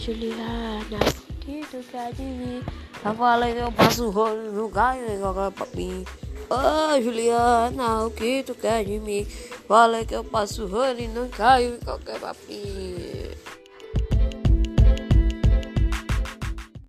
Juliana, que tu quer de mim? Eu falei que eu passo o rolo no galho e joga pra mim. Ô Juliana, o que tu quer de mim? Falei que eu passo o rolo e não caio em qualquer papinho.